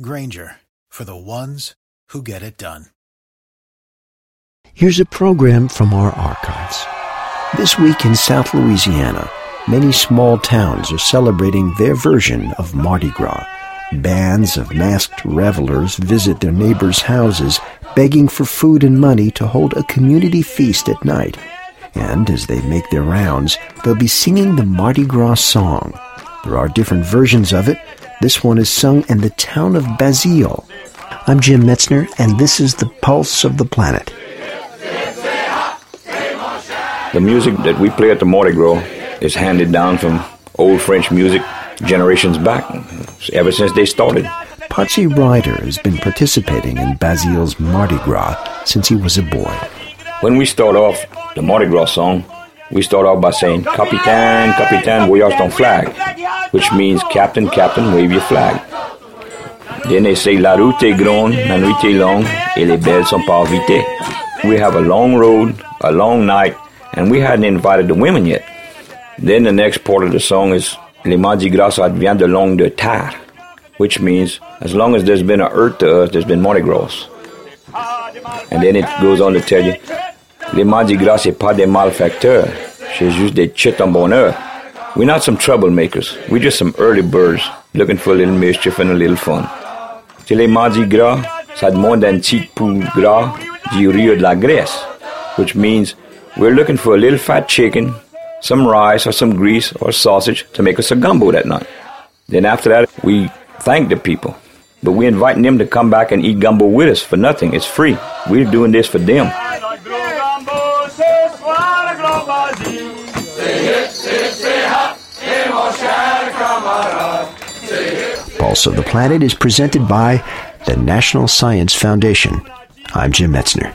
Grainger for the ones who get it done. Here's a program from our archives. This week in South Louisiana, many small towns are celebrating their version of Mardi Gras. Bands of masked revelers visit their neighbors' houses, begging for food and money to hold a community feast at night. And as they make their rounds, they'll be singing the Mardi Gras song. There are different versions of it, this one is sung in the town of Basile. I'm Jim Metzner, and this is the Pulse of the Planet. The music that we play at the Mardi Gras is handed down from old French music generations back, ever since they started. Potsy Ryder has been participating in Basile's Mardi Gras since he was a boy. When we start off the Mardi Gras song, we start off by saying, Capitaine, Capitaine, voyage ton flag which means Captain, Captain, wave your flag. Then they say La route est grande, la nuit est longue, et les belles sont pas vite. We have a long road, a long night, and we hadn't invited the women yet. Then the next part of the song is Les Mardi Gras advient de longue de terre, which means as long as there's been a earth to us, there's been Mardi Gras. And then it goes on to tell you, Les Mardi Gras, c'est pas des malfacteurs, c'est juste des chits en bonheur. We're not some troublemakers. We're just some early birds looking for a little mischief and a little fun. C'est les Mardi Gras, ça demande un petit peu gras rio de la graisse, which means we're looking for a little fat chicken, some rice or some grease or sausage to make us a gumbo that night. Then after that, we thank the people. But we're inviting them to come back and eat gumbo with us for nothing. It's free. We're doing this for them. Pulse of the Planet is presented by the National Science Foundation. I'm Jim Metzner.